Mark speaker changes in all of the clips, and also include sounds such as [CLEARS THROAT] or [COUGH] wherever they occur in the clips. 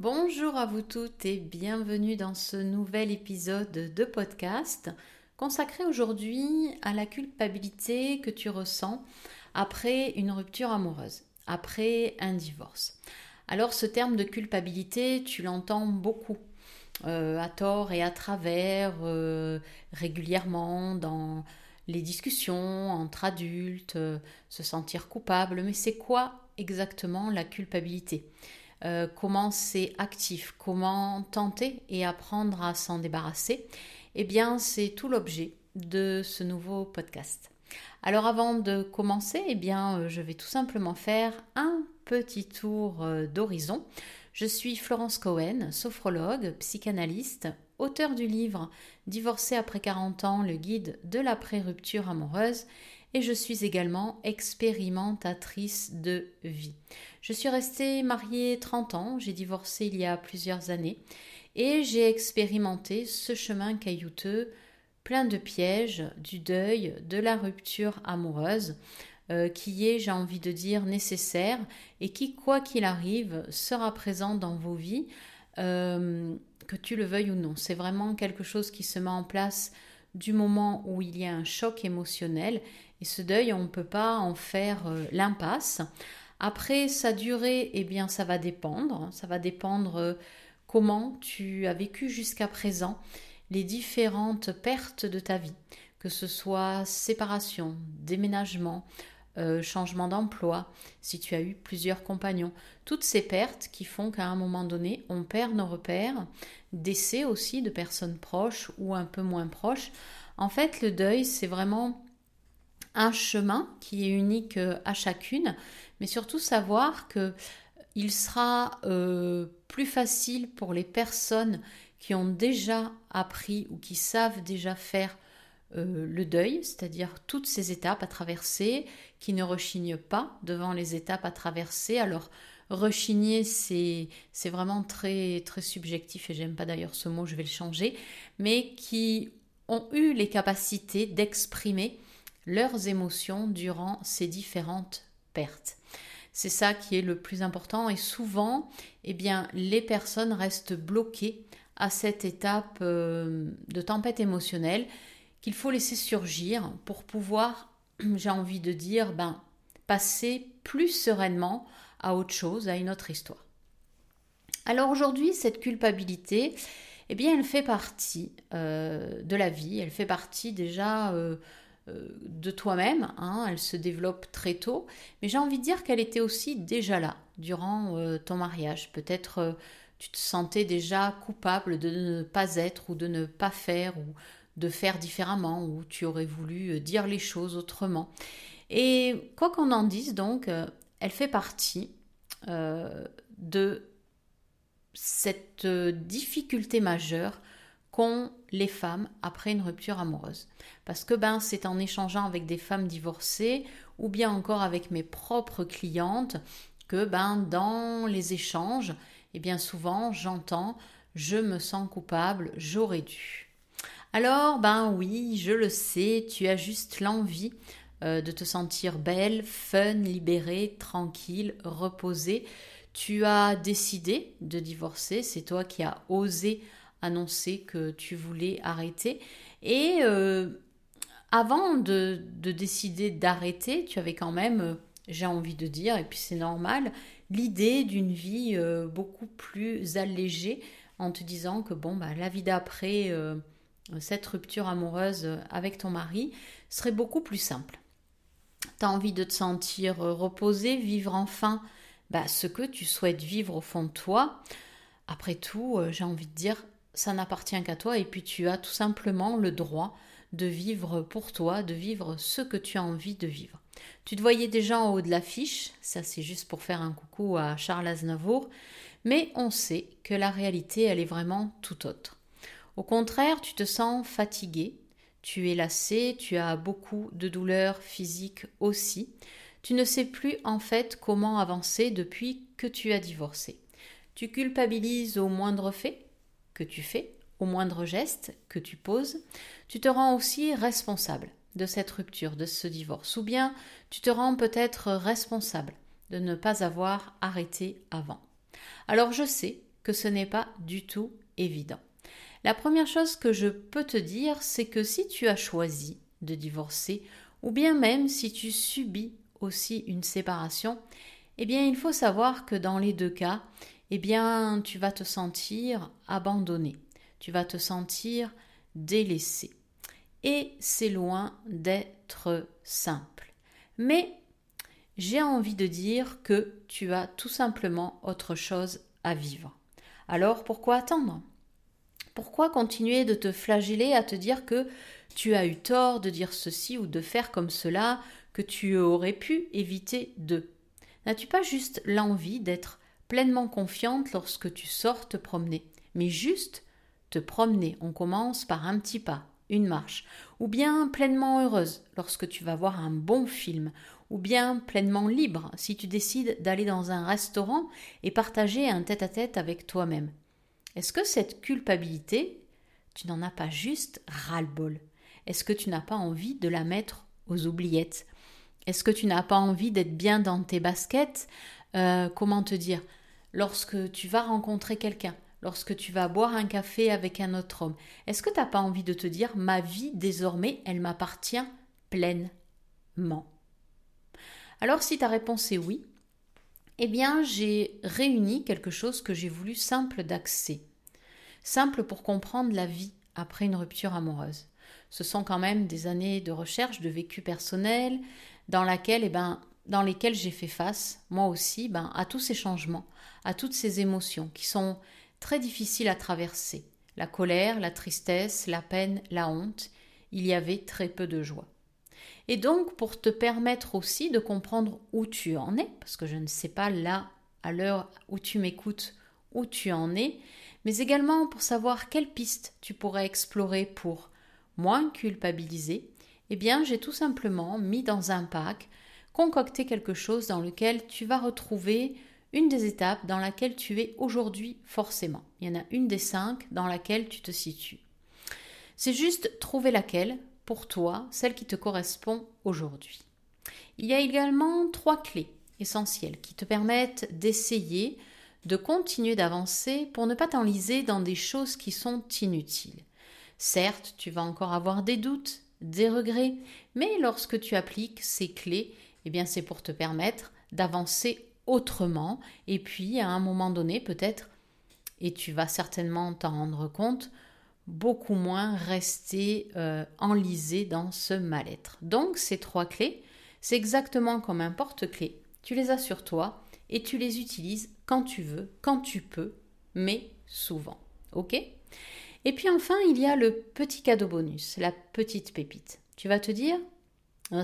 Speaker 1: Bonjour à vous toutes et bienvenue dans ce nouvel épisode de podcast consacré aujourd'hui à la culpabilité que tu ressens après une rupture amoureuse, après un divorce. Alors ce terme de culpabilité, tu l'entends beaucoup, euh, à tort et à travers, euh, régulièrement dans les discussions entre adultes, euh, se sentir coupable, mais c'est quoi exactement la culpabilité? Euh, comment c'est actif, comment tenter et apprendre à s'en débarrasser, eh bien c'est tout l'objet de ce nouveau podcast. Alors avant de commencer, eh bien euh, je vais tout simplement faire un petit tour euh, d'horizon. Je suis Florence Cohen, sophrologue, psychanalyste, auteur du livre Divorcé après 40 ans, le guide de l'après-rupture amoureuse et je suis également expérimentatrice de vie. Je suis restée mariée 30 ans, j'ai divorcé il y a plusieurs années et j'ai expérimenté ce chemin caillouteux, plein de pièges, du deuil, de la rupture amoureuse, euh, qui est, j'ai envie de dire, nécessaire et qui, quoi qu'il arrive, sera présent dans vos vies, euh, que tu le veuilles ou non. C'est vraiment quelque chose qui se met en place du moment où il y a un choc émotionnel et ce deuil, on ne peut pas en faire euh, l'impasse. Après, sa durée, eh bien, ça va dépendre. Ça va dépendre euh, comment tu as vécu jusqu'à présent les différentes pertes de ta vie, que ce soit séparation, déménagement, euh, changement d'emploi, si tu as eu plusieurs compagnons, toutes ces pertes qui font qu'à un moment donné, on perd nos repères, décès aussi de personnes proches ou un peu moins proches. En fait, le deuil, c'est vraiment un chemin qui est unique euh, à chacune, mais surtout savoir que il sera euh, plus facile pour les personnes qui ont déjà appris ou qui savent déjà faire euh, le deuil, c'est-à-dire toutes ces étapes à traverser, qui ne rechignent pas devant les étapes à traverser. Alors, rechigner, c'est, c'est vraiment très, très subjectif, et j'aime pas d'ailleurs ce mot, je vais le changer, mais qui ont eu les capacités d'exprimer leurs émotions durant ces différentes pertes. C'est ça qui est le plus important et souvent, eh bien, les personnes restent bloquées à cette étape euh, de tempête émotionnelle qu'il faut laisser surgir pour pouvoir, [CLEARS THROAT] j'ai envie de dire, ben, passer plus sereinement à autre chose, à une autre histoire. Alors aujourd'hui, cette culpabilité, eh bien, elle fait partie euh, de la vie, elle fait partie déjà euh, de toi-même, hein, elle se développe très tôt, mais j'ai envie de dire qu'elle était aussi déjà là durant euh, ton mariage. Peut-être euh, tu te sentais déjà coupable de ne pas être ou de ne pas faire ou de faire différemment ou tu aurais voulu dire les choses autrement. Et quoi qu'on en dise, donc, elle fait partie de cette difficulté majeure qu'ont les femmes après une rupture amoureuse. Parce que ben, c'est en échangeant avec des femmes divorcées ou bien encore avec mes propres clientes que ben, dans les échanges, et eh bien souvent j'entends je me sens coupable, j'aurais dû. Alors, ben oui, je le sais, tu as juste l'envie euh, de te sentir belle, fun, libérée, tranquille, reposée. Tu as décidé de divorcer, c'est toi qui as osé annoncer que tu voulais arrêter. Et euh, avant de, décider d'arrêter, tu avais quand même, euh, j'ai envie de dire, et puis c'est normal, l'idée d'une vie euh, beaucoup plus allégée en te disant que bon, bah, la vie d'après cette rupture amoureuse avec ton mari serait beaucoup plus simple. Tu as envie de te sentir reposé, vivre enfin bah, ce que tu souhaites vivre au fond de toi. Après tout, j'ai envie de dire, ça n'appartient qu'à toi et puis tu as tout simplement le droit de vivre pour toi, de vivre ce que tu as envie de vivre. Tu te voyais déjà en haut de l'affiche, ça c'est juste pour faire un coucou à Charles Aznavour, mais on sait que la réalité elle est vraiment tout autre. Au contraire, tu te sens fatigué, tu es lassé, tu as beaucoup de douleurs physiques aussi. Tu ne sais plus en fait comment avancer depuis que tu as divorcé. Tu culpabilises au moindre fait, que tu fais, au moindre geste que tu poses, tu te rends aussi responsable de cette rupture, de ce divorce, ou bien tu te rends peut-être responsable de ne pas avoir arrêté avant. Alors je sais que ce n'est pas du tout évident. La première chose que je peux te dire, c'est que si tu as choisi de divorcer, ou bien même si tu subis aussi une séparation, eh bien il faut savoir que dans les deux cas, eh bien tu vas te sentir abandonné, tu vas te sentir délaissé. Et c'est loin d'être simple. Mais j'ai envie de dire que tu as tout simplement autre chose à vivre. Alors pourquoi attendre? Pourquoi continuer de te flageller à te dire que tu as eu tort de dire ceci ou de faire comme cela, que tu aurais pu éviter de? N'as-tu pas juste l'envie d'être pleinement confiante lorsque tu sors te promener, mais juste te promener, on commence par un petit pas, une marche, ou bien pleinement heureuse lorsque tu vas voir un bon film, ou bien pleinement libre si tu décides d'aller dans un restaurant et partager un tête-à-tête avec toi-même. Est-ce que cette culpabilité, tu n'en as pas juste ras-le-bol? Est-ce que tu n'as pas envie de la mettre aux oubliettes? Est-ce que tu n'as pas envie d'être bien dans tes baskets? Euh, Comment te dire? Lorsque tu vas rencontrer quelqu'un, lorsque tu vas boire un café avec un autre homme Est-ce que tu n'as pas envie de te dire ma vie désormais, elle m'appartient pleinement? Alors si ta réponse est oui, eh bien j'ai réuni quelque chose que j'ai voulu simple d'accès. Simple pour comprendre la vie après une rupture amoureuse. Ce sont quand même des années de recherche, de vécu personnel, dans, laquelle, eh ben, dans lesquelles j'ai fait face, moi aussi, ben, à tous ces changements, à toutes ces émotions qui sont très difficile à traverser. La colère, la tristesse, la peine, la honte, il y avait très peu de joie. Et donc, pour te permettre aussi de comprendre où tu en es, parce que je ne sais pas là, à l'heure où tu m'écoutes, où tu en es, mais également pour savoir quelles pistes tu pourrais explorer pour moins culpabiliser, eh bien, j'ai tout simplement mis dans un pack, concocté quelque chose dans lequel tu vas retrouver une des étapes dans laquelle tu es aujourd'hui forcément. Il y en a une des cinq dans laquelle tu te situes. C'est juste trouver laquelle, pour toi, celle qui te correspond aujourd'hui. Il y a également trois clés essentielles qui te permettent d'essayer de continuer d'avancer pour ne pas t'enliser dans des choses qui sont inutiles. Certes, tu vas encore avoir des doutes, des regrets, mais lorsque tu appliques ces clés, eh bien c'est pour te permettre d'avancer autrement. Et puis, à un moment donné, peut-être, et tu vas certainement t'en rendre compte, beaucoup moins rester euh, enlisé dans ce mal-être. Donc, ces trois clés, c'est exactement comme un porte-clés. Tu les as sur toi et tu les utilises quand tu veux, quand tu peux, mais souvent. OK? Et puis enfin, il y a le petit cadeau bonus, la petite pépite. Tu vas te dire,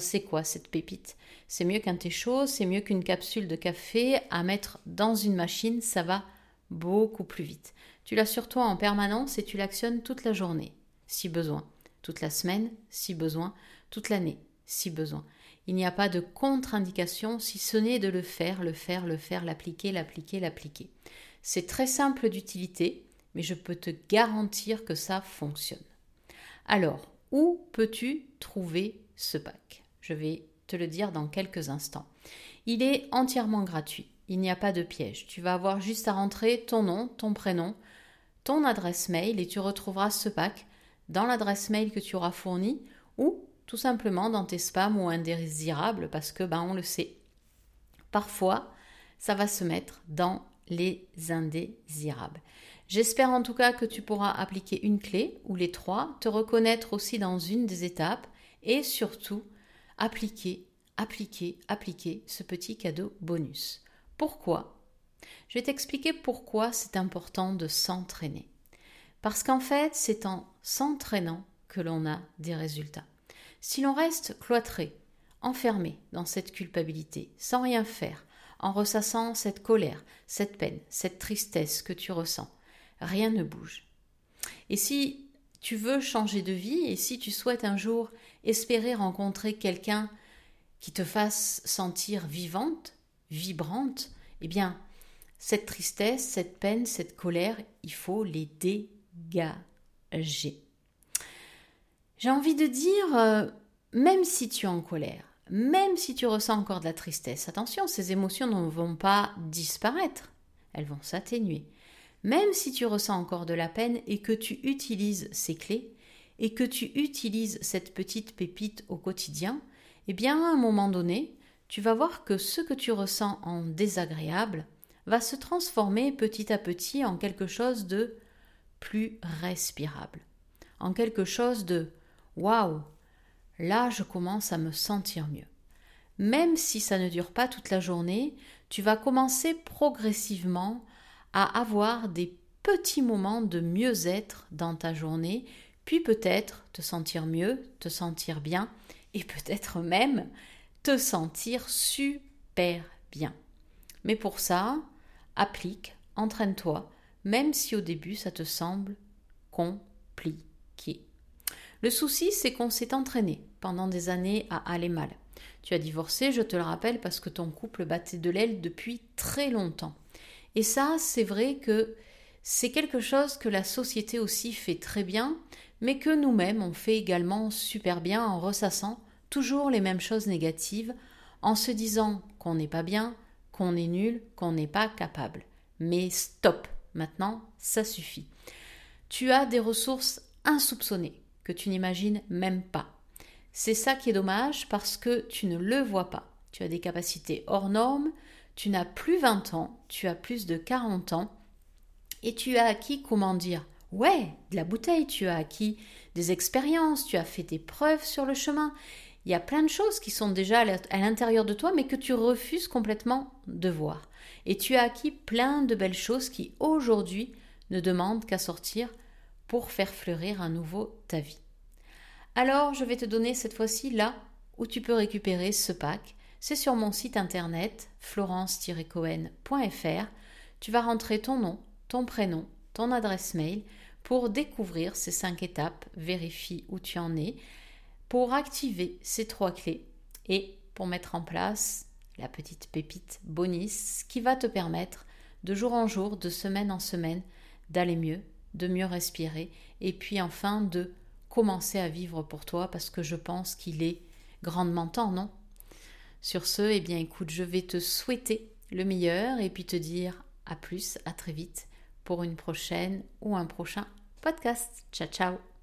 Speaker 1: c'est quoi cette pépite? C'est mieux qu'un thé chaud, c'est mieux qu'une capsule de café à mettre dans une machine, ça va beaucoup plus vite. Tu l'as sur toi en permanence et tu l'actionnes toute la journée, si besoin, toute la semaine, si besoin, toute l'année, si besoin. Il n'y a pas de contre-indication si ce n'est de le faire, le faire, le faire, l'appliquer, l'appliquer, l'appliquer. C'est très simple d'utilité, mais je peux te garantir que ça fonctionne. Alors, où peux-tu trouver ce pack. Je vais te le dire dans quelques instants. Il est entièrement gratuit. Il n'y a pas de piège. Tu vas avoir juste à rentrer ton nom, ton prénom, ton adresse mail et tu retrouveras ce pack dans l'adresse mail que tu auras fournie ou tout simplement dans tes spams ou indésirables parce que ben on le sait. Parfois, ça va se mettre dans les indésirables. J'espère en tout cas que tu pourras appliquer une clé ou les trois, te reconnaître aussi dans une des étapes et surtout appliquer, appliquer, appliquer ce petit cadeau bonus. Pourquoi? Je vais t'expliquer pourquoi c'est important de s'entraîner. Parce qu'en fait, c'est en s'entraînant que l'on a des résultats. Si l'on reste cloîtré, enfermé dans cette culpabilité, sans rien faire, en ressassant cette colère, cette peine, cette tristesse que tu ressens, rien ne bouge. Et si tu veux changer de vie et si tu souhaites un jour espérer rencontrer quelqu'un qui te fasse sentir vivante, vibrante, eh bien, cette tristesse, cette peine, cette colère, il faut les dégager. J'ai envie de dire, euh, même si tu es en colère, même si tu ressens encore de la tristesse, attention, ces émotions ne vont pas disparaître, elles vont s'atténuer. même si tu ressens encore de la peine et que tu utilises ces clés et que tu utilises cette petite pépite au quotidien, eh bien à un moment donné, tu vas voir que ce que tu ressens en désagréable va se transformer petit à petit en quelque chose de plus respirable, en quelque chose de waouh, là je commence à me sentir mieux. Même si ça ne dure pas toute la journée, tu vas commencer progressivement à avoir des petits moments de mieux-être dans ta journée, puis peut-être te sentir mieux, te sentir bien, et peut-être même te sentir super bien. Mais pour ça, applique, entraîne-toi, même si au début ça te semble compliqué. Le souci, c'est qu'on s'est entraîné pendant des années à aller mal. Tu as divorcé, je te le rappelle, parce que ton couple battait de l'aile depuis très longtemps. Et ça, c'est vrai que c'est quelque chose que la société aussi fait très bien, mais que nous-mêmes on fait également super bien en ressassant toujours les mêmes choses négatives, en se disant qu'on n'est pas bien, qu'on est nul, qu'on n'est pas capable. Mais stop, maintenant, ça suffit. Tu as des ressources insoupçonnées que tu n'imagines même pas. C'est ça qui est dommage parce que tu ne le vois pas. Tu as des capacités hors normes, tu n'as plus 20 ans, tu as plus de 40 ans, et tu as acquis, comment dire, ouais, de la bouteille, tu as acquis des expériences, tu as fait des preuves sur le chemin. Il y a plein de choses qui sont déjà à l'intérieur de toi, mais que tu refuses complètement de voir. Et tu as acquis plein de belles choses qui, aujourd'hui, ne demandent qu'à sortir pour faire fleurir à nouveau ta vie. Alors, je vais te donner cette fois-ci là où tu peux récupérer ce pack c'est sur mon site internet florence-cohen.fr. Tu vas rentrer ton nom, ton prénom, ton adresse mail pour découvrir ces cinq étapes, vérifie où tu en es, pour activer ces trois clés et pour mettre en place la petite pépite bonus qui va te permettre de jour en jour, de semaine en semaine, d'aller mieux, de mieux respirer et puis enfin de commencer à vivre pour toi parce que je pense qu'il est grandement temps, non? Sur ce, eh bien écoute, je vais te souhaiter le meilleur et puis te dire à plus, à très vite pour une prochaine ou un prochain podcast. Ciao ciao